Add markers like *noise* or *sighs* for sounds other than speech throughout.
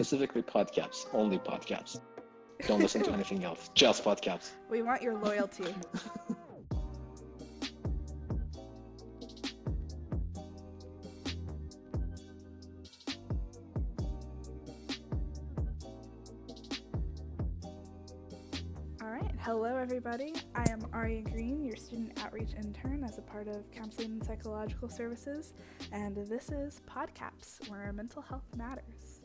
Specifically podcasts, only podcasts. Don't listen to *laughs* anything else, just podcasts. We want your loyalty. *laughs* All right, hello everybody. I am Aria Green, your student outreach intern as a part of Counseling and Psychological Services, and this is PodCaps, where mental health matters.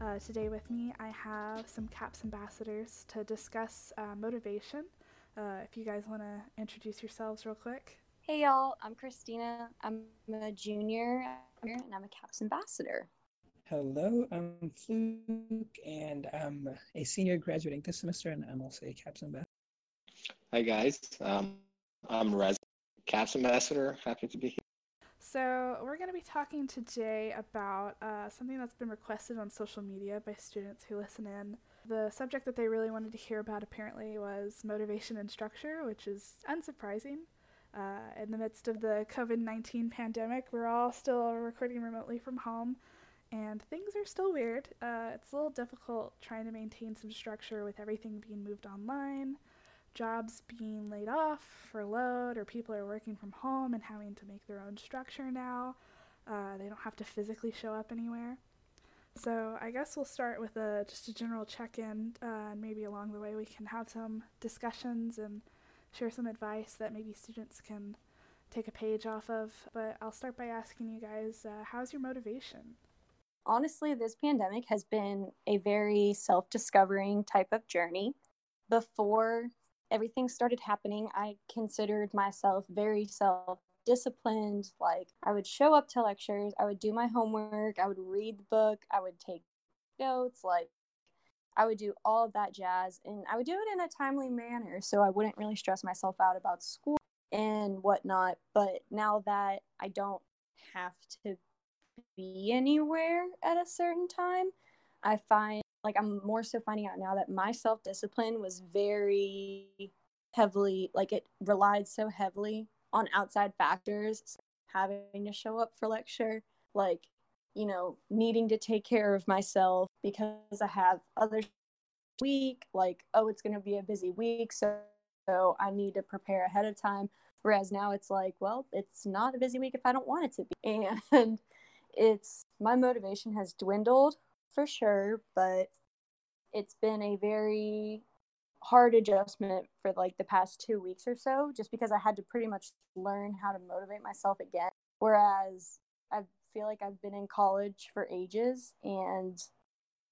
Uh, today with me, I have some CAPS ambassadors to discuss uh, motivation. Uh, if you guys want to introduce yourselves real quick. Hey y'all, I'm Christina. I'm a junior and I'm a CAPS ambassador. Hello, I'm Fluke, and I'm a senior graduating this semester, and I'm also a CAPS ambassador. Hi guys, um, I'm Rez, CAPS ambassador. Happy to be here. So, we're going to be talking today about uh, something that's been requested on social media by students who listen in. The subject that they really wanted to hear about apparently was motivation and structure, which is unsurprising. Uh, in the midst of the COVID 19 pandemic, we're all still recording remotely from home, and things are still weird. Uh, it's a little difficult trying to maintain some structure with everything being moved online jobs being laid off, furloughed, or people are working from home and having to make their own structure now. Uh, they don't have to physically show up anywhere. So I guess we'll start with a just a general check-in, uh, and maybe along the way we can have some discussions and share some advice that maybe students can take a page off of. But I'll start by asking you guys, uh, how's your motivation? Honestly, this pandemic has been a very self discovering type of journey. Before everything started happening, I considered myself very self disciplined. Like, I would show up to lectures, I would do my homework, I would read the book, I would take notes. Like, I would do all of that jazz, and I would do it in a timely manner so I wouldn't really stress myself out about school and whatnot. But now that I don't have to be anywhere at a certain time, I find like I'm more so finding out now that my self discipline was very heavily like it relied so heavily on outside factors, having to show up for lecture, like you know, needing to take care of myself because I have other week, like oh, it's going to be a busy week, so so I need to prepare ahead of time. Whereas now it's like, well, it's not a busy week if I don't want it to be, *laughs* and it's my motivation has dwindled for sure, but it's been a very hard adjustment for like the past two weeks or so, just because I had to pretty much learn how to motivate myself again. Whereas I feel like I've been in college for ages and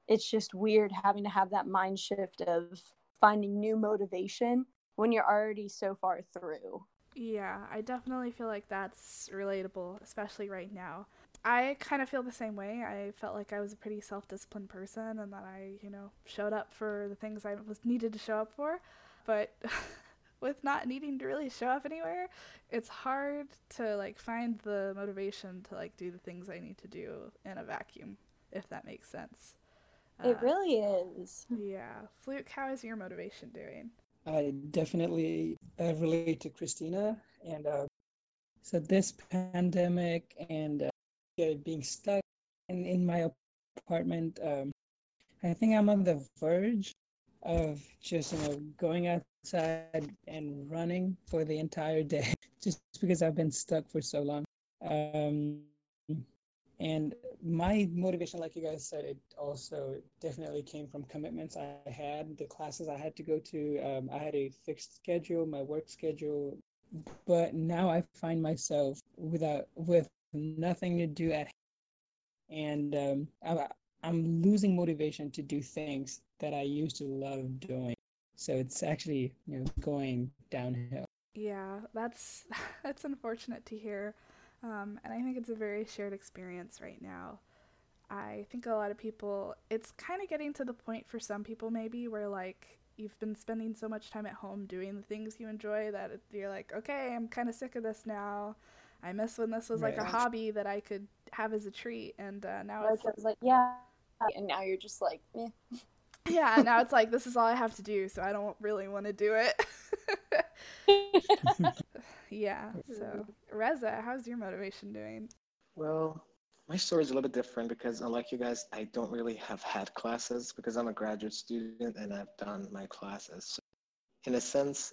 it's just weird having to have that mind shift of finding new motivation when you're already so far through. Yeah, I definitely feel like that's relatable, especially right now. I kind of feel the same way. I felt like I was a pretty self-disciplined person and that I, you know, showed up for the things I was needed to show up for. But *laughs* with not needing to really show up anywhere, it's hard to like find the motivation to like do the things I need to do in a vacuum, if that makes sense. It uh, really is. Yeah. Fluke, how is your motivation doing? I definitely uh, relate to Christina. And uh, so this pandemic and uh, being stuck in, in my apartment. Um, I think I'm on the verge of just you know going outside and running for the entire day *laughs* just because I've been stuck for so long. Um, and my motivation, like you guys said, it also definitely came from commitments I had, the classes I had to go to. Um, I had a fixed schedule, my work schedule, but now I find myself without with nothing to do at and um, I, I'm losing motivation to do things that I used to love doing. So it's actually you know going downhill. Yeah, that's *laughs* that's unfortunate to hear, um, and I think it's a very shared experience right now. I think a lot of people, it's kind of getting to the point for some people maybe where like you've been spending so much time at home doing the things you enjoy that you're like, okay, I'm kind of sick of this now. I miss when this was right. like a hobby that I could have as a treat, and uh, now it's like, like, yeah, and now you're just like, eh. *laughs* yeah. Now it's like this is all I have to do, so I don't really want to do it. *laughs* *laughs* yeah. So Reza, how's your motivation doing? Well, my story is a little bit different because unlike you guys, I don't really have had classes because I'm a graduate student and I've done my classes. So in a sense,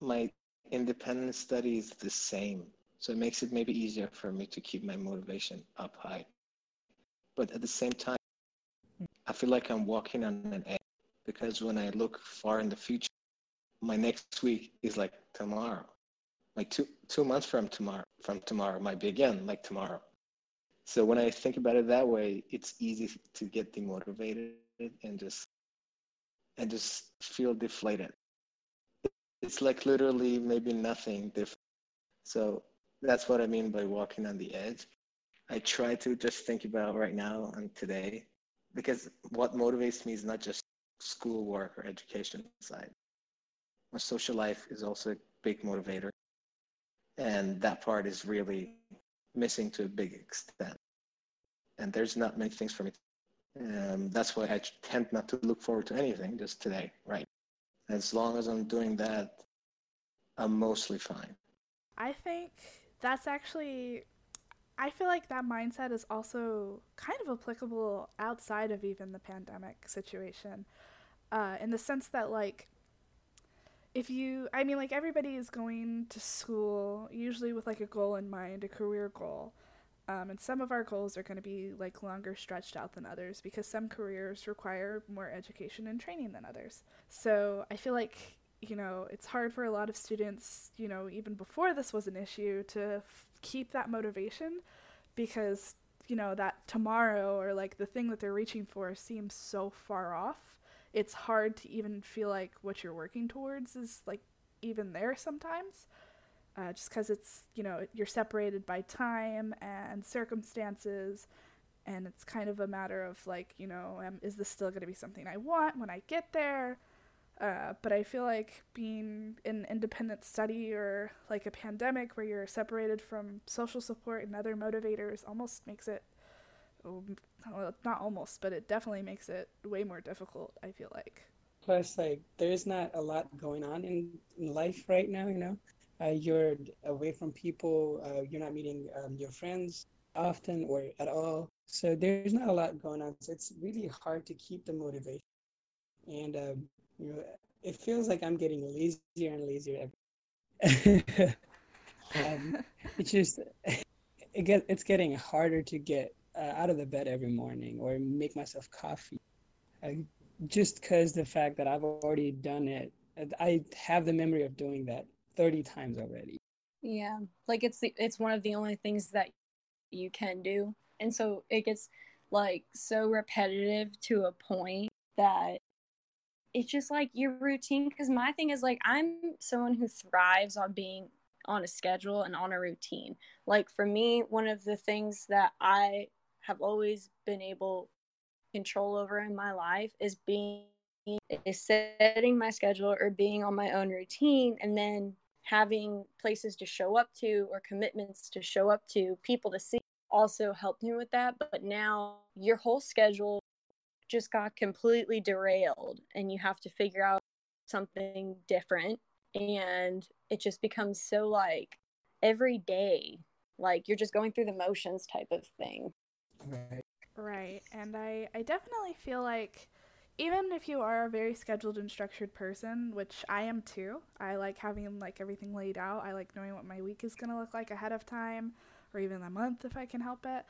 my independent study is the same. So it makes it maybe easier for me to keep my motivation up high. But at the same time, I feel like I'm walking on an edge because when I look far in the future, my next week is like tomorrow. Like two two months from tomorrow from tomorrow might be again like tomorrow. So when I think about it that way, it's easy to get demotivated and just and just feel deflated. It's like literally maybe nothing different. So that's what I mean by walking on the edge. I try to just think about right now and today because what motivates me is not just schoolwork or education side. My social life is also a big motivator. And that part is really missing to a big extent. And there's not many things for me. Um, that's why I tend not to look forward to anything just today, right? As long as I'm doing that, I'm mostly fine. I think that's actually I feel like that mindset is also kind of applicable outside of even the pandemic situation, uh, in the sense that like, if you, I mean, like everybody is going to school usually with like a goal in mind, a career goal, um, and some of our goals are going to be like longer stretched out than others because some careers require more education and training than others. So I feel like you know it's hard for a lot of students, you know, even before this was an issue to f- keep that motivation because you know that tomorrow or like the thing that they're reaching for seems so far off. It's hard to even feel like what you're working towards is like even there sometimes uh, just because it's you know you're separated by time and circumstances and it's kind of a matter of like you know is this still going to be something i want when i get there uh, but I feel like being in independent study or like a pandemic where you're separated from social support and other motivators almost makes it, um, not almost, but it definitely makes it way more difficult, I feel like. Plus, like, there's not a lot going on in, in life right now, you know? Uh, you're away from people, uh, you're not meeting um, your friends often or at all. So there's not a lot going on. So it's really hard to keep the motivation. And um, you know, it feels like I'm getting lazier and lazier. *laughs* um, it's just *laughs* it get it's getting harder to get uh, out of the bed every morning or make myself coffee. just because the fact that I've already done it, I have the memory of doing that 30 times already. Yeah, like it's the, it's one of the only things that you can do, and so it gets like so repetitive to a point that it's just like your routine because my thing is like i'm someone who thrives on being on a schedule and on a routine. Like for me one of the things that i have always been able control over in my life is being is setting my schedule or being on my own routine and then having places to show up to or commitments to show up to people to see also helped me with that. But now your whole schedule just got completely derailed and you have to figure out something different and it just becomes so like every day like you're just going through the motions type of thing. Right. Right and i i definitely feel like even if you are a very scheduled and structured person which i am too i like having like everything laid out i like knowing what my week is going to look like ahead of time or even a month if i can help it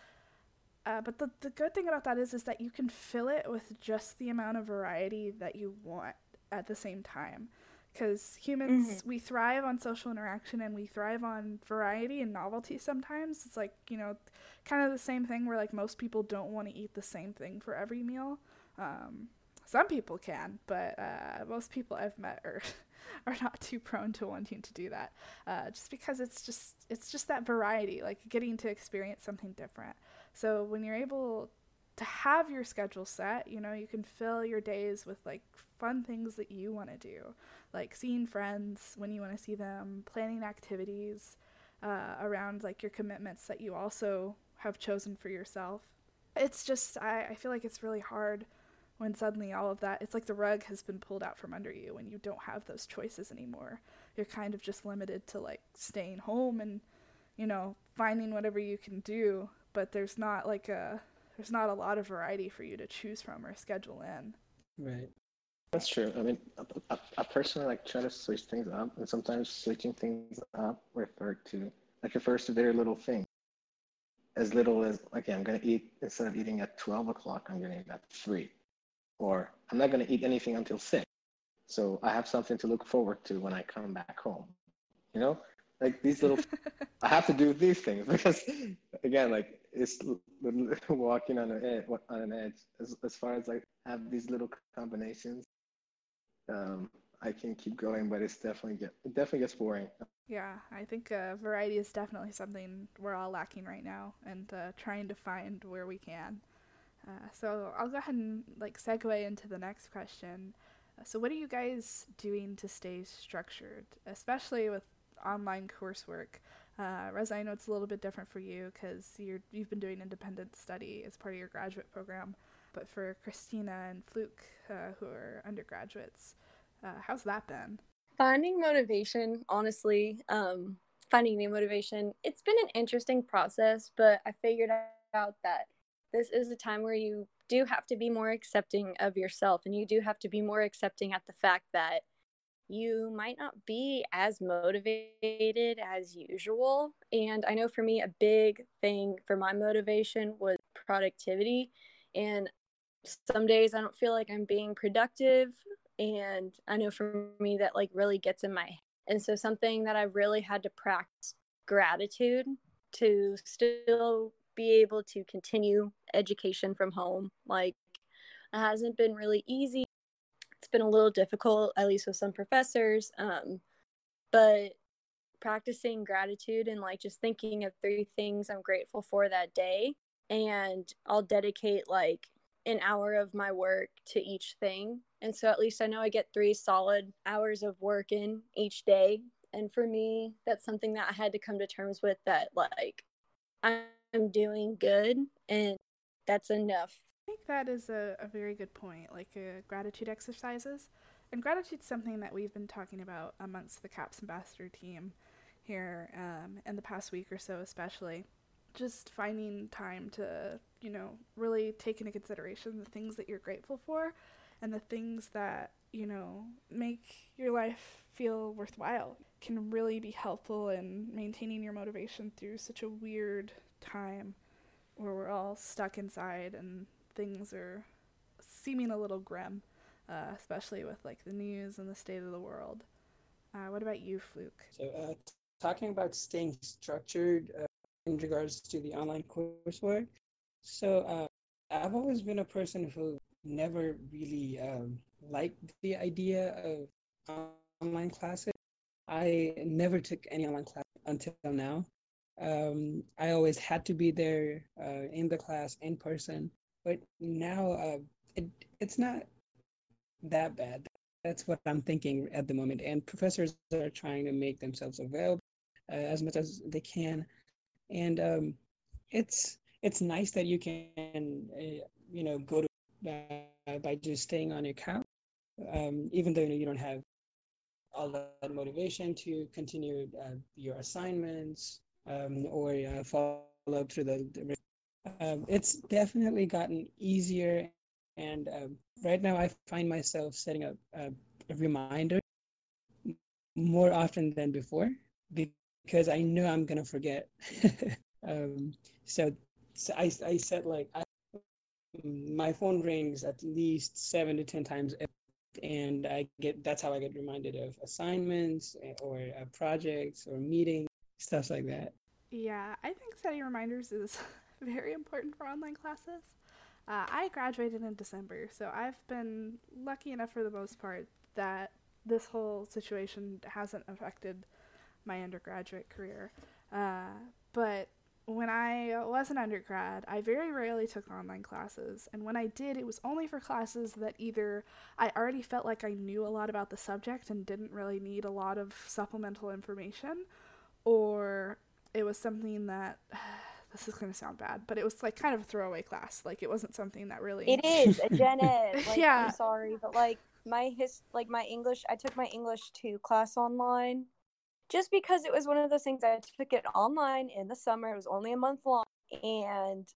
uh, but the, the good thing about that is is that you can fill it with just the amount of variety that you want at the same time. Because humans mm-hmm. we thrive on social interaction and we thrive on variety and novelty sometimes. It's like you know kind of the same thing where like most people don't want to eat the same thing for every meal. Um, some people can but uh, most people i've met are *laughs* are not too prone to wanting to do that. Uh, just because it's just it's just that variety like getting to experience something different so when you're able to have your schedule set, you know, you can fill your days with like fun things that you want to do, like seeing friends when you want to see them, planning activities uh, around like your commitments that you also have chosen for yourself. It's just, I, I feel like it's really hard when suddenly all of that, it's like the rug has been pulled out from under you and you don't have those choices anymore. You're kind of just limited to like staying home and, you know, finding whatever you can do but there's not like a there's not a lot of variety for you to choose from or schedule in. Right. That's true. I mean, I, I personally like try to switch things up, and sometimes switching things up refer to like refers to very little things. As little as okay, I'm gonna eat instead of eating at twelve o'clock, I'm gonna eat at three, or I'm not gonna eat anything until six. So I have something to look forward to when I come back home. You know, like these little. *laughs* I have to do these things *laughs* because, again, like it's *laughs* walking on an edge. On an edge, as as far as I have these little combinations um, I can keep going, but it's definitely get it definitely gets boring. Yeah, I think uh, variety is definitely something we're all lacking right now, and uh, trying to find where we can. Uh, so I'll go ahead and like segue into the next question. Uh, so what are you guys doing to stay structured, especially with online coursework? Uh, Reza, I know it's a little bit different for you because you've been doing independent study as part of your graduate program, but for Christina and Fluke, uh, who are undergraduates, uh, how's that been? Finding motivation, honestly, um, finding new motivation, it's been an interesting process, but I figured out that this is a time where you do have to be more accepting of yourself and you do have to be more accepting at the fact that you might not be as motivated as usual. And I know for me, a big thing for my motivation was productivity. And some days I don't feel like I'm being productive and i know for me that like really gets in my head and so something that i really had to practice gratitude to still be able to continue education from home like it hasn't been really easy been a little difficult at least with some professors um, but practicing gratitude and like just thinking of three things i'm grateful for that day and i'll dedicate like an hour of my work to each thing. And so at least I know I get three solid hours of work in each day. And for me, that's something that I had to come to terms with that, like, I'm doing good and that's enough. I think that is a, a very good point, like uh, gratitude exercises. And gratitude is something that we've been talking about amongst the CAPS ambassador team here um, in the past week or so, especially just finding time to, you know, really take into consideration the things that you're grateful for and the things that, you know, make your life feel worthwhile can really be helpful in maintaining your motivation through such a weird time where we're all stuck inside and things are seeming a little grim, uh, especially with like the news and the state of the world. Uh, what about you, Fluke? So, uh, talking about staying structured, uh, in regards to the online coursework. So uh, I've always been a person who never really um, liked the idea of online classes. I never took any online class until now. Um, I always had to be there uh, in the class in person, but now uh, it, it's not that bad. That's what I'm thinking at the moment. And professors are trying to make themselves available uh, as much as they can and um, it's it's nice that you can uh, you know go to uh, by just staying on your couch, um, even though you, know, you don't have all that motivation to continue uh, your assignments um, or uh, follow up through the. the um, it's definitely gotten easier, and um, right now I find myself setting up a, a reminder more often than before because I know I'm gonna forget. *laughs* um, so, so I I set like I, my phone rings at least seven to ten times, and I get that's how I get reminded of assignments eh, or uh, projects or meetings, stuff like that. Yeah, I think setting reminders is *laughs* *laughs* very important for online classes. Uh, I graduated in December, so I've been lucky enough for the most part that this whole situation hasn't affected my undergraduate career. Uh, but when I was an undergrad, I very rarely took online classes. And when I did, it was only for classes that either I already felt like I knew a lot about the subject and didn't really need a lot of supplemental information, or it was something that. *sighs* This is gonna sound bad, but it was like kind of a throwaway class. Like it wasn't something that really. It is a gen ed. Like, yeah. I'm sorry, but like my his like my English. I took my English two class online, just because it was one of those things I took it online in the summer. It was only a month long. and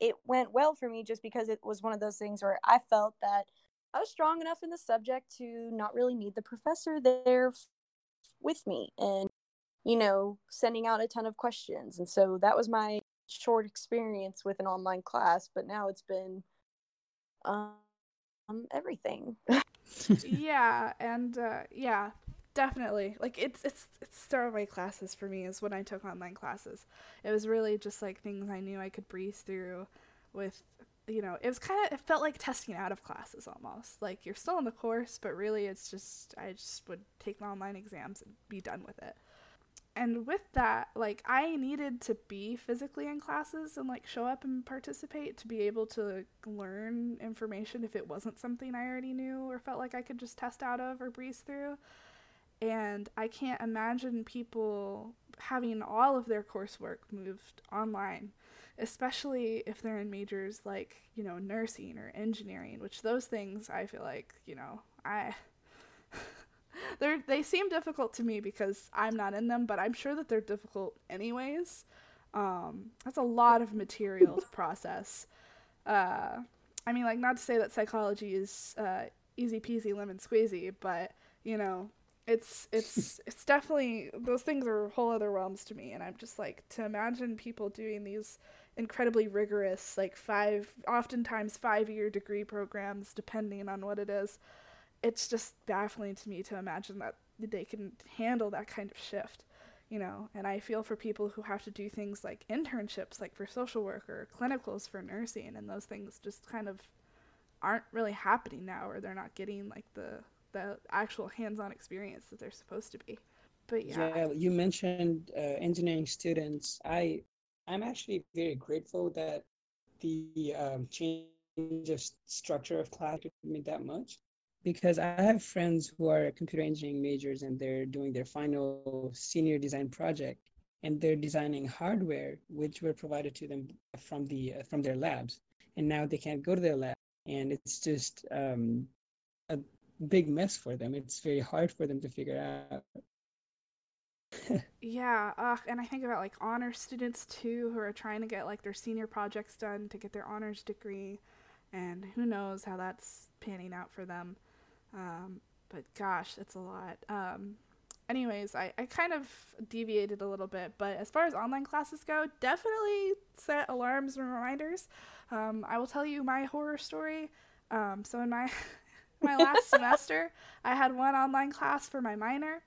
it went well for me just because it was one of those things where I felt that I was strong enough in the subject to not really need the professor there with me and you know sending out a ton of questions and so that was my short experience with an online class but now it's been um everything. *laughs* Yeah and uh, yeah definitely. Like it's it's it's throwaway classes for me is when i took online classes. It was really just like things i knew i could breeze through with you know it was kind of it felt like testing out of classes almost. Like you're still in the course but really it's just i just would take the online exams and be done with it and with that like i needed to be physically in classes and like show up and participate to be able to learn information if it wasn't something i already knew or felt like i could just test out of or breeze through. And I can't imagine people having all of their coursework moved online, especially if they're in majors like, you know, nursing or engineering, which those things I feel like, you know, I *laughs* they they seem difficult to me because I'm not in them, but I'm sure that they're difficult anyways. Um, that's a lot of material to *laughs* process. Uh, I mean, like, not to say that psychology is uh, easy peasy lemon squeezy, but you know, it's it's *laughs* it's definitely those things are whole other realms to me and i'm just like to imagine people doing these incredibly rigorous like five oftentimes five year degree programs depending on what it is it's just baffling to me to imagine that they can handle that kind of shift you know and i feel for people who have to do things like internships like for social work or clinicals for nursing and those things just kind of aren't really happening now or they're not getting like the the actual hands-on experience that they're supposed to be. But yeah, yeah you mentioned uh, engineering students. I I'm actually very grateful that the um, change of structure of class didn't mean that much because I have friends who are computer engineering majors and they're doing their final senior design project and they're designing hardware which were provided to them from the uh, from their labs and now they can't go to their lab and it's just um, a big mess for them. It's very hard for them to figure out. *laughs* yeah, and I think about like honor students too who are trying to get like their senior projects done to get their honors degree, and who knows how that's panning out for them. Um, but gosh, it's a lot. Um, anyways, I, I kind of deviated a little bit, but as far as online classes go, definitely set alarms and reminders. Um, I will tell you my horror story. Um, so in my *laughs* my last *laughs* semester, I had one online class for my minor,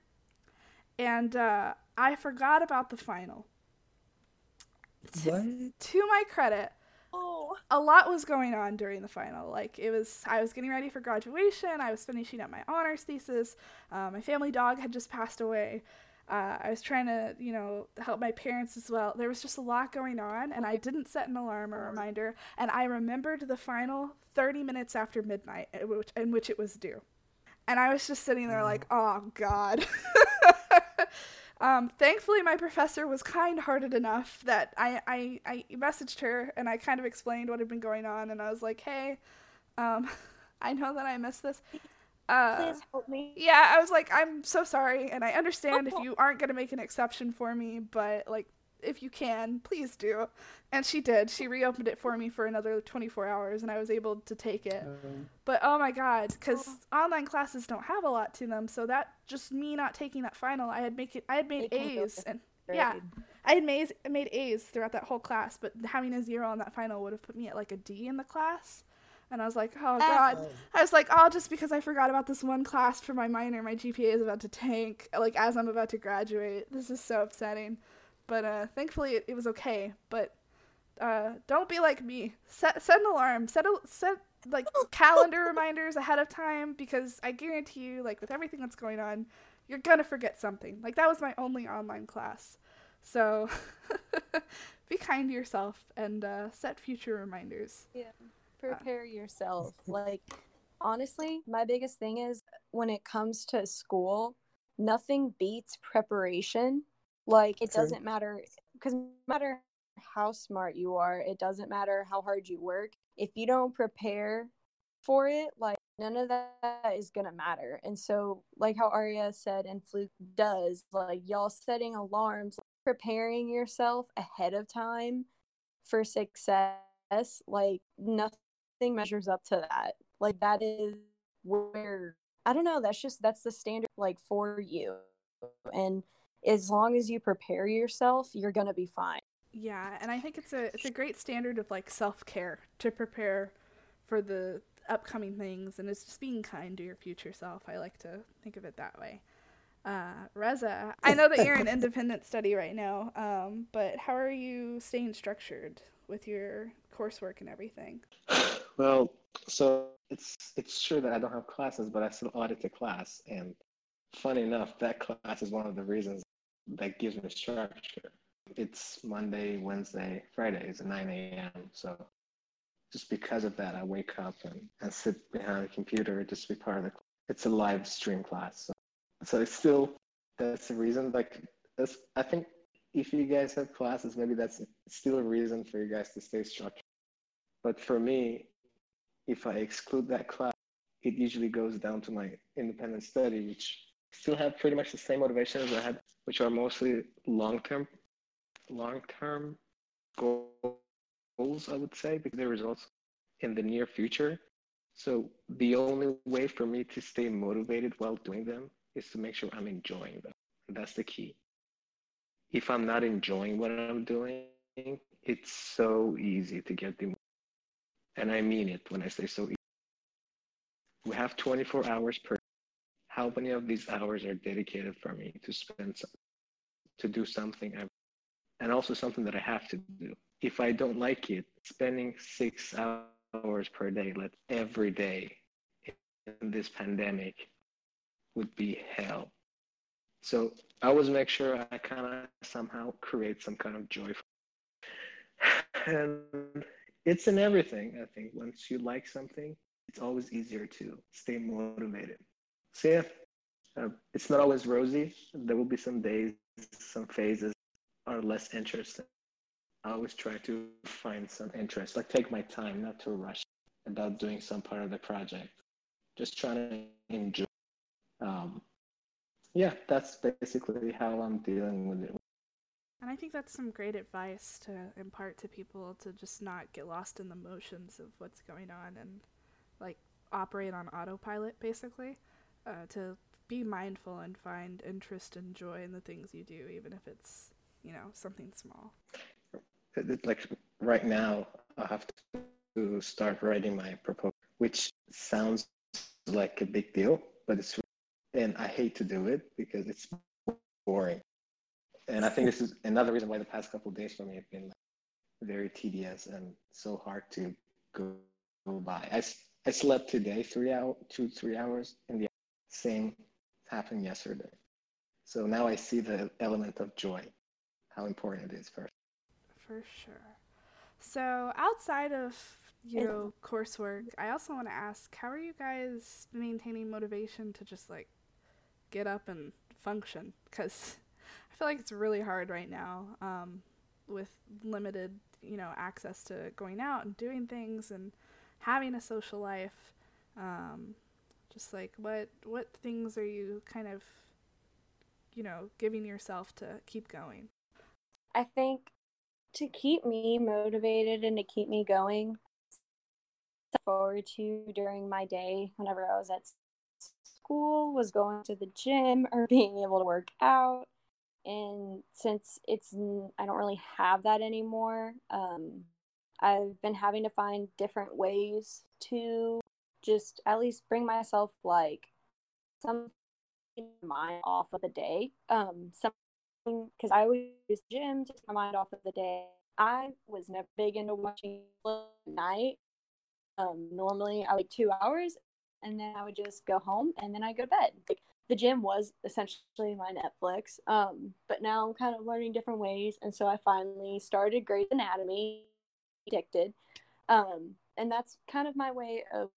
and uh, I forgot about the final. What? To my credit, oh. a lot was going on during the final. Like it was, I was getting ready for graduation. I was finishing up my honors thesis. Uh, my family dog had just passed away. Uh, I was trying to, you know, help my parents as well. There was just a lot going on, and I didn't set an alarm or reminder. And I remembered the final 30 minutes after midnight, in which, in which it was due. And I was just sitting there like, oh, God. *laughs* um, thankfully, my professor was kind hearted enough that I, I, I messaged her and I kind of explained what had been going on. And I was like, hey, um, *laughs* I know that I missed this. Uh, Please help me. Yeah, I was like, I'm so sorry, and I understand if you aren't gonna make an exception for me, but like, if you can, please do. And she did. She reopened it for me for another 24 hours, and I was able to take it. Um, but oh my god, because oh. online classes don't have a lot to them, so that just me not taking that final, I had make it, I had made A's, and yeah, I had made made A's throughout that whole class, but having a zero on that final would have put me at like a D in the class. And I was like, oh god. I was like, oh, just because I forgot about this one class for my minor, my GPA is about to tank. Like as I'm about to graduate, this is so upsetting. But uh, thankfully, it, it was okay. But uh, don't be like me. Set set an alarm. Set a, set like *laughs* calendar reminders ahead of time because I guarantee you, like with everything that's going on, you're gonna forget something. Like that was my only online class. So *laughs* be kind to yourself and uh, set future reminders. Yeah prepare yourself. Like, honestly, my biggest thing is when it comes to school, nothing beats preparation. Like, it True. doesn't matter because no matter how smart you are, it doesn't matter how hard you work. If you don't prepare for it, like, none of that is gonna matter. And so, like how Aria said and Fluke does, like y'all setting alarms, preparing yourself ahead of time for success, like nothing measures up to that. Like that is where I don't know, that's just that's the standard like for you. And as long as you prepare yourself, you're going to be fine. Yeah, and I think it's a it's a great standard of like self-care to prepare for the upcoming things and it's just being kind to your future self. I like to think of it that way. Uh, Reza, I know that you're an *laughs* independent study right now, um, but how are you staying structured with your coursework and everything? *sighs* Well, so it's it's true that I don't have classes, but I still audit the class, and funny enough, that class is one of the reasons that gives me structure. It's Monday, Wednesday, Friday at 9 a.m. So just because of that, I wake up and, and sit behind a computer just to be part of the. It's a live stream class, so so it's still that's the reason. Like that's I think if you guys have classes, maybe that's still a reason for you guys to stay structured. But for me, if I exclude that class, it usually goes down to my independent study, which still have pretty much the same motivation as I had, which are mostly long-term, long-term goals, I would say, because the results in the near future. So the only way for me to stay motivated while doing them is to make sure I'm enjoying them. That's the key. If I'm not enjoying what I'm doing, it's so easy to get demotivated. And I mean it when I say so easy. We have 24 hours per. How many of these hours are dedicated for me to spend some, to do something and also something that I have to do? If I don't like it, spending six hours per day, let every day in this pandemic would be hell. So I always make sure I kind of somehow create some kind of joy. *sighs* And it's in everything, I think. Once you like something, it's always easier to stay motivated. So, yeah, uh, it's not always rosy. There will be some days, some phases are less interesting. I always try to find some interest, like take my time, not to rush about doing some part of the project. Just trying to enjoy um, yeah, that's basically how I'm dealing with it. And I think that's some great advice to impart to people to just not get lost in the motions of what's going on and like operate on autopilot basically. Uh, to be mindful and find interest and joy in the things you do, even if it's, you know, something small. Like right now, I have to start writing my proposal, which sounds like a big deal, but it's and I hate to do it because it's boring. And I think this is another reason why the past couple days for me have been very tedious and so hard to go, go by. I, I slept today three hour, two three hours, in the same happened yesterday. So now I see the element of joy, how important it is for. For sure. So outside of you know coursework, I also want to ask, how are you guys maintaining motivation to just like get up and function because *laughs* I feel like it's really hard right now um, with limited, you know, access to going out and doing things and having a social life. Um, just like what what things are you kind of, you know, giving yourself to keep going? I think to keep me motivated and to keep me going forward to during my day whenever I was at school was going to the gym or *laughs* being able to work out and since it's i don't really have that anymore um, i've been having to find different ways to just at least bring myself like some mind off of the day um something because i always use gym to take my mind off of the day i was never big into watching at night um normally i like two hours and then I would just go home and then I go to bed. Like the gym was essentially my Netflix. Um, but now I'm kind of learning different ways, and so I finally started Grey's Anatomy, addicted. Um, and that's kind of my way of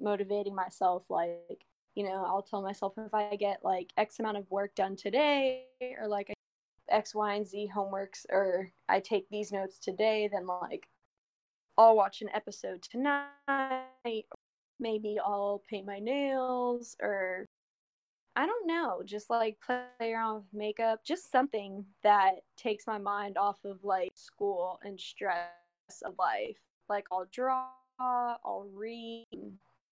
motivating myself. Like, you know, I'll tell myself if I get like X amount of work done today, or like X, Y, and Z homeworks, or I take these notes today, then like I'll watch an episode tonight maybe I'll paint my nails or I don't know, just like play around with makeup, just something that takes my mind off of like school and stress of life. Like I'll draw, I'll read.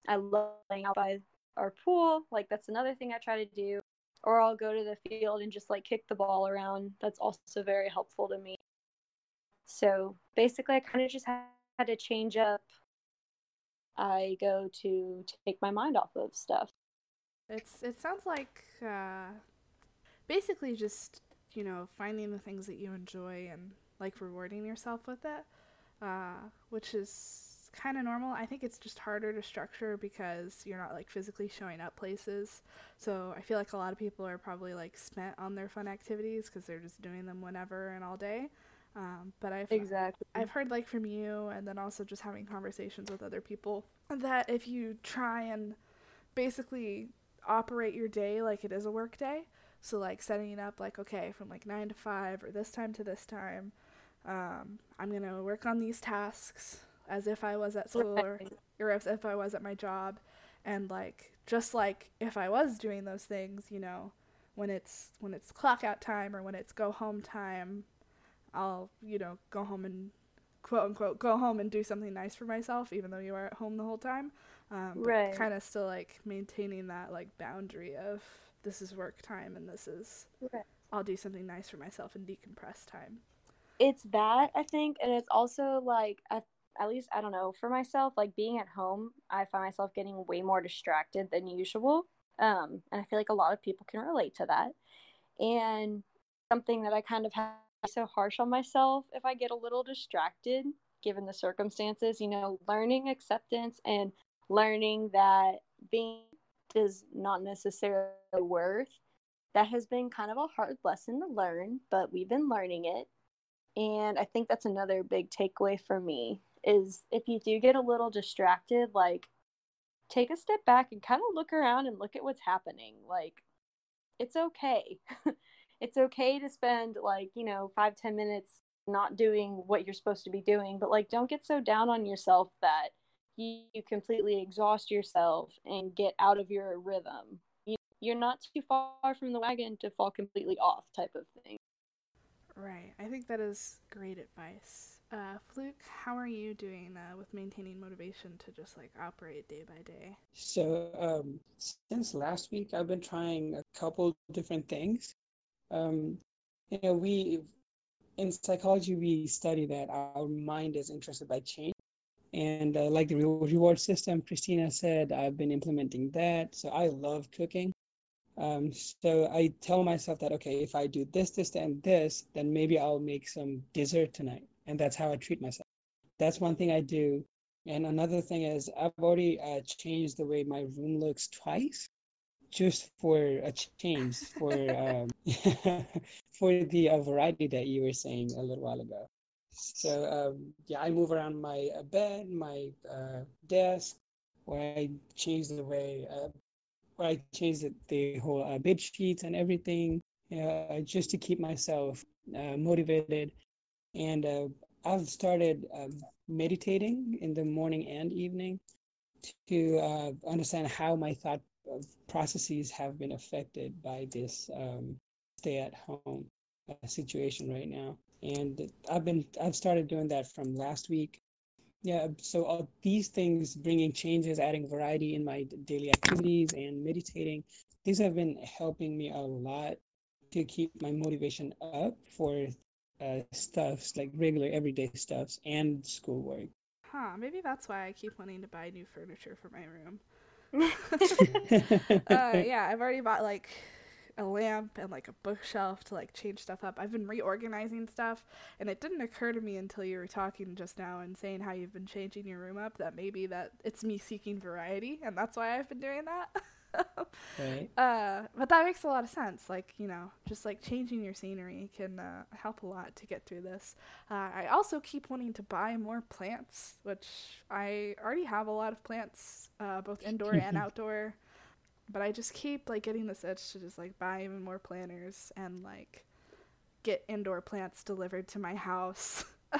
I love playing out by our pool. Like that's another thing I try to do. Or I'll go to the field and just like kick the ball around. That's also very helpful to me. So basically, I kind of just had to change up. I go to take my mind off of stuff. It's it sounds like uh, basically just you know finding the things that you enjoy and like rewarding yourself with it, uh, which is kind of normal. I think it's just harder to structure because you're not like physically showing up places. So I feel like a lot of people are probably like spent on their fun activities because they're just doing them whenever and all day. Um, but I've exactly I've heard like from you and then also just having conversations with other people that if you try and basically operate your day like it is a work day, so like setting it up like okay from like nine to five or this time to this time, um, I'm gonna work on these tasks as if I was at school or, or as if I was at my job. And like just like if I was doing those things, you know, when it's when it's clock out time or when it's go home time, I'll, you know, go home and quote unquote go home and do something nice for myself even though you are at home the whole time. Um, right. kind of still like maintaining that like boundary of this is work time and this is right. I'll do something nice for myself and decompress time. It's that I think, and it's also like I at least I don't know for myself, like being at home, I find myself getting way more distracted than usual. Um, and I feel like a lot of people can relate to that. And something that I kind of have so harsh on myself if I get a little distracted given the circumstances, you know, learning acceptance and learning that being does not necessarily worth. That has been kind of a hard lesson to learn, but we've been learning it. And I think that's another big takeaway for me is if you do get a little distracted, like take a step back and kind of look around and look at what's happening. Like it's okay. *laughs* it's okay to spend like, you know, five, ten minutes not doing what you're supposed to be doing, but like don't get so down on yourself that you, you completely exhaust yourself and get out of your rhythm. You, you're not too far from the wagon to fall completely off, type of thing. Right. I think that is great advice. Uh, Fluke, how are you doing uh, with maintaining motivation to just like operate day by day? So, um, since last week, I've been trying a couple different things. Um, you know, we in psychology we study that our mind is interested by change, and uh, like the reward system, Christina said, I've been implementing that. So I love cooking. Um, so I tell myself that okay, if I do this, this, and this, then maybe I'll make some dessert tonight and that's how I treat myself. That's one thing I do. And another thing is I've already uh, changed the way my room looks twice, just for a change for um, *laughs* for the uh, variety that you were saying a little while ago. So um, yeah, I move around my uh, bed, my uh, desk, where I change the way, uh, I changed the, whole uh, bed sheets and everything, just to keep myself motivated and uh, I've started um, meditating in the morning and evening to uh, understand how my thought processes have been affected by this um, stay at home uh, situation right now. And I've been I've started doing that from last week. Yeah, so all these things, bringing changes, adding variety in my daily activities, and meditating, these have been helping me a lot to keep my motivation up for uh, stuffs, like regular everyday stuffs, and schoolwork. Huh, maybe that's why I keep wanting to buy new furniture for my room. *laughs* *laughs* uh, yeah, I've already bought like a lamp and like a bookshelf to like change stuff up. I've been reorganizing stuff, and it didn't occur to me until you were talking just now and saying how you've been changing your room up that maybe that it's me seeking variety, and that's why I've been doing that. *laughs* right. Uh, but that makes a lot of sense. Like, you know, just like changing your scenery can uh, help a lot to get through this. Uh, I also keep wanting to buy more plants, which I already have a lot of plants, uh, both indoor and *laughs* outdoor. But I just keep like getting this itch to just like buy even more planters and like get indoor plants delivered to my house. *laughs*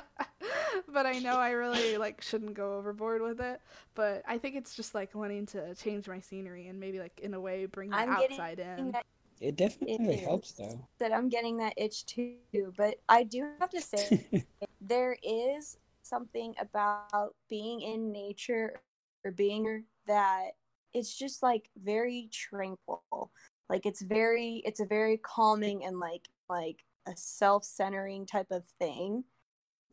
but I know I really like shouldn't go overboard with it. But I think it's just like wanting to change my scenery and maybe like in a way bring the I'm outside in. That- it definitely it helps though. That I'm getting that itch too, but I do have to say *laughs* there is something about being in nature or being that it's just like very tranquil. Like it's very it's a very calming and like like a self-centering type of thing.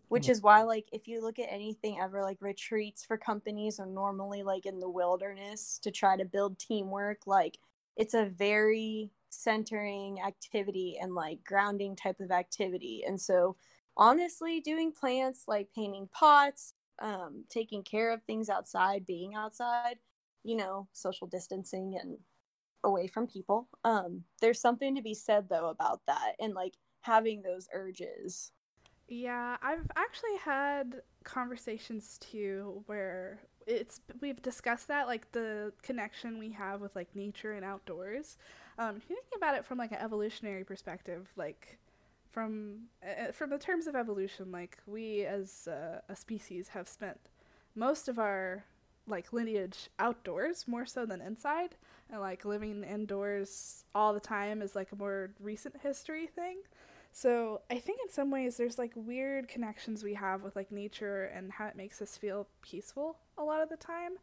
Which is why like if you look at anything ever like retreats for companies are normally like in the wilderness to try to build teamwork, like it's a very centering activity and like grounding type of activity. And so honestly doing plants like painting pots um, taking care of things outside being outside you know social distancing and away from people. Um, there's something to be said though about that and like having those urges. Yeah i've actually had conversations too where it's we've discussed that like the connection we have with like nature and outdoors. Um, if you think about it from like an evolutionary perspective like from uh, from the terms of evolution, like we as a species have spent most of our like lineage outdoors more so than inside, and like living indoors all the time is like a more recent history thing. So I think in some ways there's like weird connections we have with like nature and how it makes us feel peaceful a lot of the time.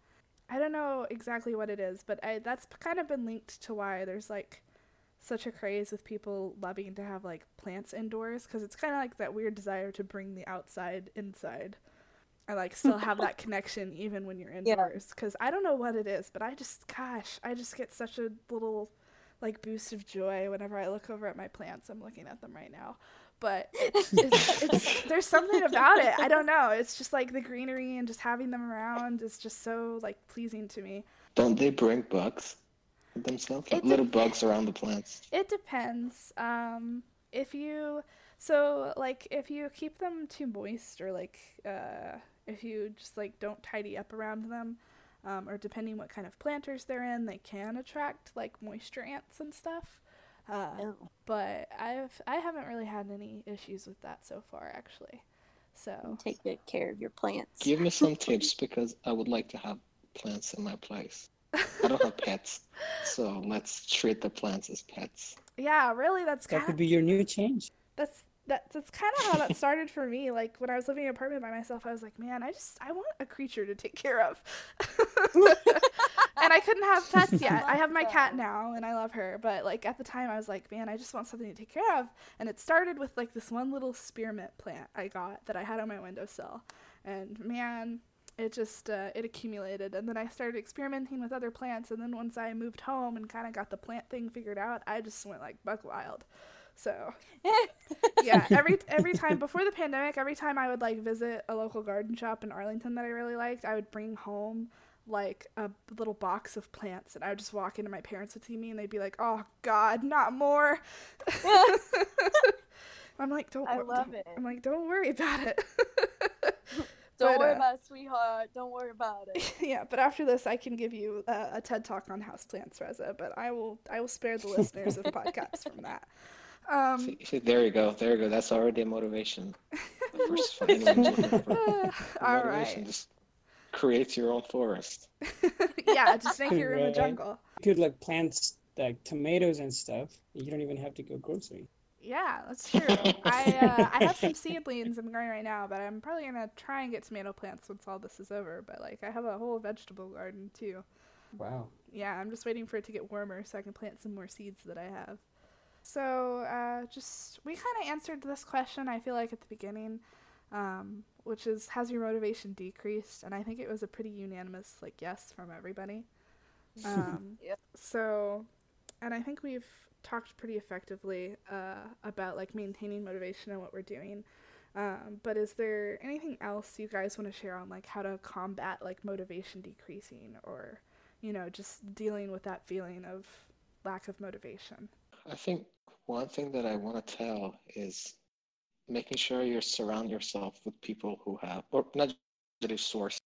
I don't know exactly what it is, but I, that's kind of been linked to why there's like such a craze with people loving to have like plants indoors because it's kind of like that weird desire to bring the outside inside I like still have that connection even when you're *laughs* indoors because yeah. I don't know what it is, but I just gosh, I just get such a little like boost of joy whenever I look over at my plants. I'm looking at them right now, but it's, it's, it's, *laughs* there's something about it. I don't know. It's just like the greenery and just having them around is just so like pleasing to me. Don't they bring bugs? themselves? Like little bugs around the plants? It depends. Um, if you so like if you keep them too moist or like uh, if you just like don't tidy up around them, um, or depending what kind of planters they're in, they can attract like moisture ants and stuff. Uh, oh. But I've I haven't really had any issues with that so far actually. So take good care of your plants. Give me some *laughs* tips because I would like to have plants in my place. I don't have pets, so let's treat the plants as pets. *laughs* Yeah, really, that's that could be your new change. That's that's that's kind of how that started for me. Like when I was living in an apartment by myself, I was like, man, I just I want a creature to take care of. *laughs* and I couldn't have pets yet. I, I have my cat *laughs* now, and I love her. But like at the time, I was like, man, I just want something to take care of. And it started with like this one little spearmint plant I got that I had on my windowsill, and man, it just uh, it accumulated and then i started experimenting with other plants and then once i moved home and kind of got the plant thing figured out i just went like buck wild so *laughs* yeah every every time before the pandemic every time i would like visit a local garden shop in arlington that i really liked i would bring home like a little box of plants and i would just walk into my parents would see me and they'd be like oh god not more *laughs* i'm like don't i love don't, it i'm like don't worry about it *laughs* don't but, worry uh, about it, sweetheart. Don't worry about it. yeah, but after this, I can give you uh, a TED talk on houseplants, Reza. But I will, I will spare the listeners of podcasts from that. Um, see, see, there you go. There you go. That's already a motivation. *laughs* First, *laughs* for All right. Just create your own forest. *laughs* yeah, just think you're in the jungle. You could like plants like tomatoes and stuff. You don't even have to go grocery. Yeah, that's true. I uh, I have some seedlings I'm growing right now, but I'm probably gonna try and get tomato plants once all this is over. But like, I have a whole vegetable garden too. Wow. Yeah, I'm just waiting for it to get warmer so I can plant some more seeds that I have. So, uh, just we kind of answered this question. I feel like at the beginning, um, which is has your motivation decreased? And I think it was a pretty unanimous like yes from everybody. *laughs* Um, yep. So, and I think we've talked pretty effectively uh, about like maintaining motivation and what we're doing. Um, but is there anything else you guys want to share on like how to combat like motivation decreasing or you know just dealing with that feeling of lack of motivation? I think one thing that I want to tell is making sure you surround yourself with people who have or not just source.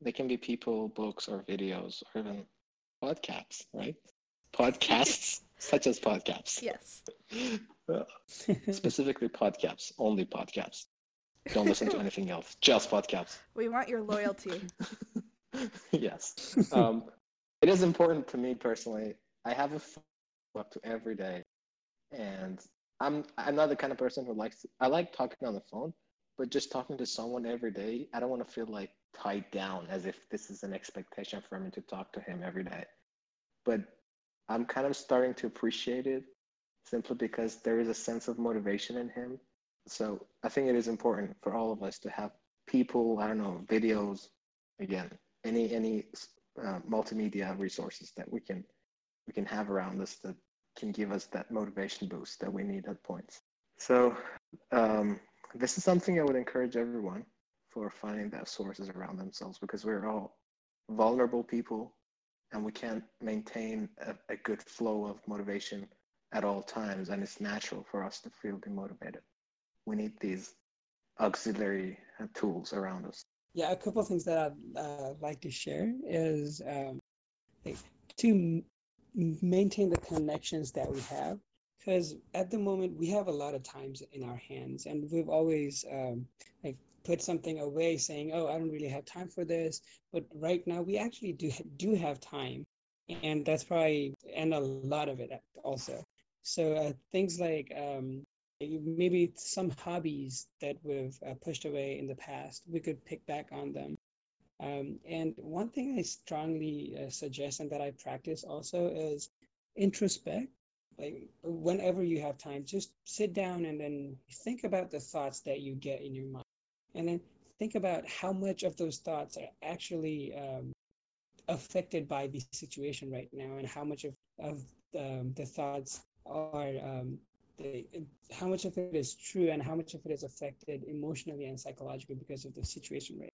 They can be people, books, or videos, or even podcasts, right? Podcasts *laughs* such as podcasts. Yes. *laughs* Specifically podcasts, only podcasts. Don't listen to *laughs* anything else, just podcasts. We want your loyalty. yes. Um, it is important to me personally. I have a phone up to every day, and I'm I'm not the kind of person who likes. I like talking on the phone, but just talking to someone every day, I don't want to feel like tied down as if this is an expectation for me to talk to him every day. But I'm kind of starting to appreciate it simply because there is a sense of motivation in him. So I think it is important for all of us to have people, I don't know, videos, again, any any uh, multimedia resources that we can we can have around us that can give us that motivation boost that we need at points. So um, this is something I would encourage everyone for finding that sources around themselves because we're all vulnerable people and we can't maintain a, a good flow of motivation at all times. And it's natural for us to feel demotivated. We need these auxiliary uh, tools around us. Yeah a couple of things that i'd uh, like to share is um, to maintain the connections that we have because at the moment we have a lot of times in our hands and we've always um, like put something away saying oh i don't really have time for this but right now we actually do do have time and that's probably and a lot of it also. So uh, things like um, maybe some hobbies that we've uh, pushed away in the past we could pick back on them um, and one thing I strongly uh, suggest and that I practice also is introspect. Like whenever you have time, just sit down and then think about the thoughts that you get in your mind, and then think about how much of those thoughts are actually um, affected by the situation right now, and how much of of um, the thoughts are um, the, how much of it is true and how much of it is affected emotionally and psychologically because of the situation right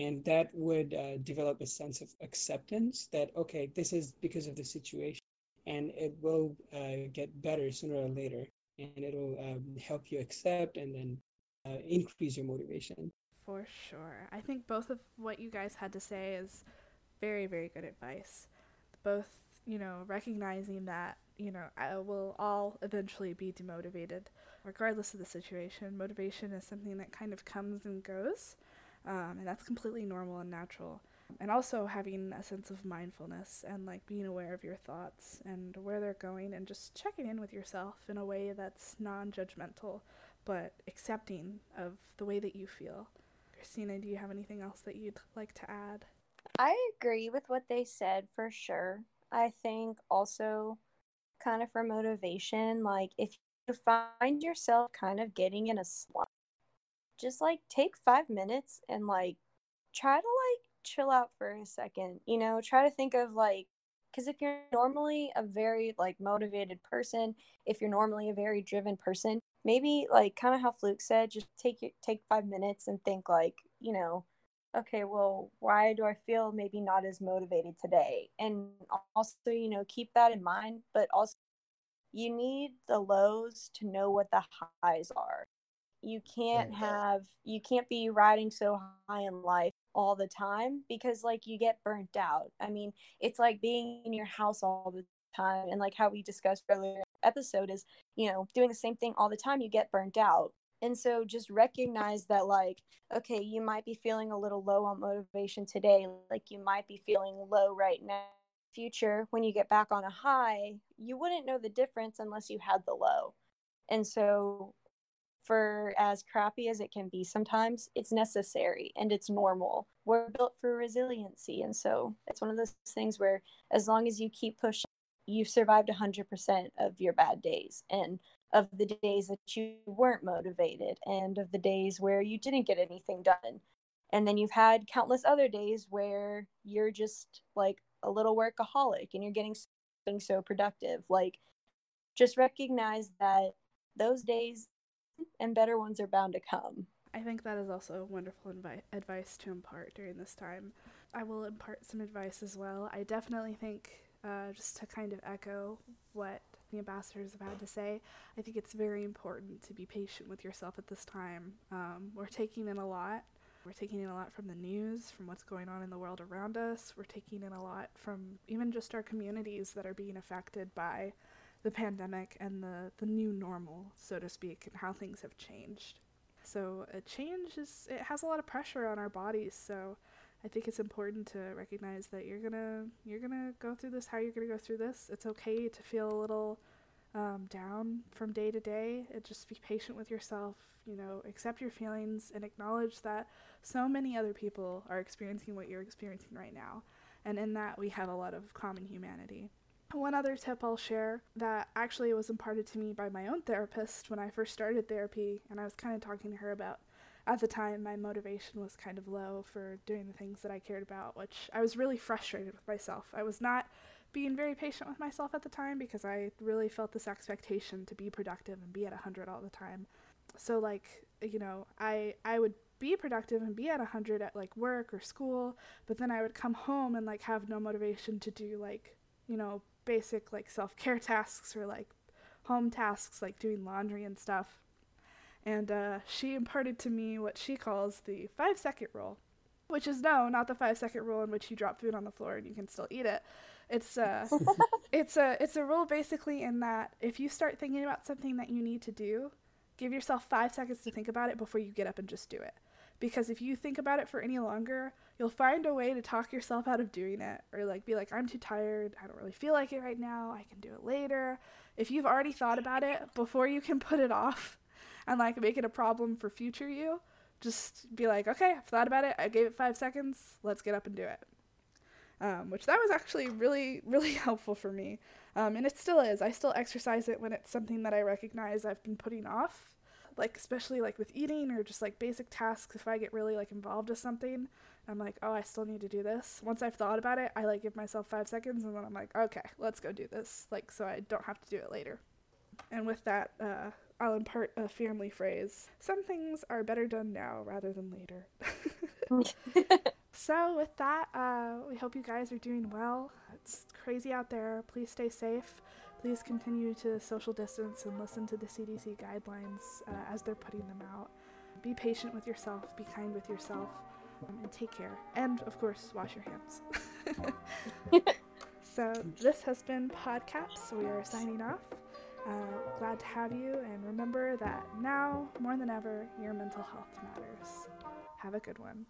and that would uh, develop a sense of acceptance that okay this is because of the situation and it will uh, get better sooner or later and it'll um, help you accept and then uh, increase your motivation. For sure. I think both of what you guys had to say is very very good advice. Both you know recognizing that you know I will all eventually be demotivated regardless of the situation. Motivation is something that kind of comes and goes um, and that's completely normal and natural. And also having a sense of mindfulness and like being aware of your thoughts and where they're going and just checking in with yourself in a way that's non judgmental but accepting of the way that you feel. Christina, do you have anything else that you'd like to add? I agree with what they said for sure. I think also, kind of for motivation, like if you find yourself kind of getting in a slump, just like take five minutes and like try to like chill out for a second you know try to think of like because if you're normally a very like motivated person if you're normally a very driven person maybe like kind of how fluke said just take your take five minutes and think like you know okay well why do i feel maybe not as motivated today? And also you know keep that in mind but also you need the lows to know what the highs are you can't have you can't be riding so high in life all the time because like you get burnt out. I mean it's like being in your house all the time and like how we discussed earlier episode is you know doing the same thing all the time you get burnt out. And so just recognize that like okay you might be feeling a little low on motivation today like you might be feeling low right now. Future when you get back on a high you wouldn't know the difference unless you had the low. And so for as crappy as it can be sometimes, it's necessary and it's normal. We're built for resiliency. And so it's one of those things where as long as you keep pushing, you've survived 100% of your bad days and of the days that you weren't motivated and of the days where you didn't get anything done. And then you've had countless other days where you're just like a little workaholic and you're getting so productive. Like, just recognize that those days and better ones are bound to come. I think that is also wonderful invi- advice to impart during this time. I will impart some advice as well. I definitely think, uh, just to kind of echo what the ambassadors have had to say, I think it's very important to be patient with yourself at this time. Um, we're taking in a lot. We're taking in a lot from the news, from what's going on in the world around us. We're taking in a lot from even just our communities that are being affected by the pandemic and the, the new normal, so to speak, and how things have changed. So a change is it has a lot of pressure on our bodies, so I think it's important to recognize that you're gonna you're gonna go through this how you're gonna go through this. It's okay to feel a little um, down from day to day. It just be patient with yourself, you know, accept your feelings and acknowledge that so many other people are experiencing what you're experiencing right now. And in that, we have a lot of common humanity. One other tip I'll share that actually was imparted to me by my own therapist when I first started therapy, and I was kind of talking to her about at the time my motivation was kind of low for doing the things that I cared about, which I was really frustrated with myself. I was not being very patient with myself at the time because I really felt this expectation to be productive and be at 100 all the time. So like, you know, I I would be productive and be at 100 at like work or school, but then I would come home and like have no motivation to do like, you know, basic like self-care *laughs* tasks or like home tasks like doing laundry and stuff. And uh, she imparted to me what she calls the five second rule, which is no, not the five second rule in which you drop food on the floor and you can still eat it, it's uh, a *laughs* it's a it's a rule basically in that if you start thinking about something that you need to do, give yourself 5 seconds to think about it before you get up and just do it. Because if you think about it for any longer, you'll find a way to talk yourself out of doing it or like be like I'm too tired, I don't really feel like it right now, I can do it later. If you've already thought about it before you can put it off and like make it a problem for future you, just be like, okay, I've thought about it. I gave it five seconds. Let's get up and do it um, which that was actually really, really *laughs* helpful for me. Um, and it still is. I still exercise it when it's something that I recognize I've been putting off, like especially like with eating or just like basic tasks. If I get really like involved with something, I'm like, oh, I still need to do this. Once I've thought about it, I like give myself five seconds, and then I'm like, okay, let's go do this, like so I don't have to do it later. And with that, uh, I'll impart a family phrase: some things are better done now rather than later. *laughs* So, with that, uh, we hope you guys are doing well. It's crazy out there. Please stay safe. Please continue to social distance and listen to the CDC guidelines uh, as they're putting them out. Be patient with yourself, be kind with yourself, um, and take care. And, of course, wash your hands. *laughs* so, this has been Podcaps. We are signing off. Uh, glad to have you, and remember that now, more than ever, your mental health matters. Have a good one.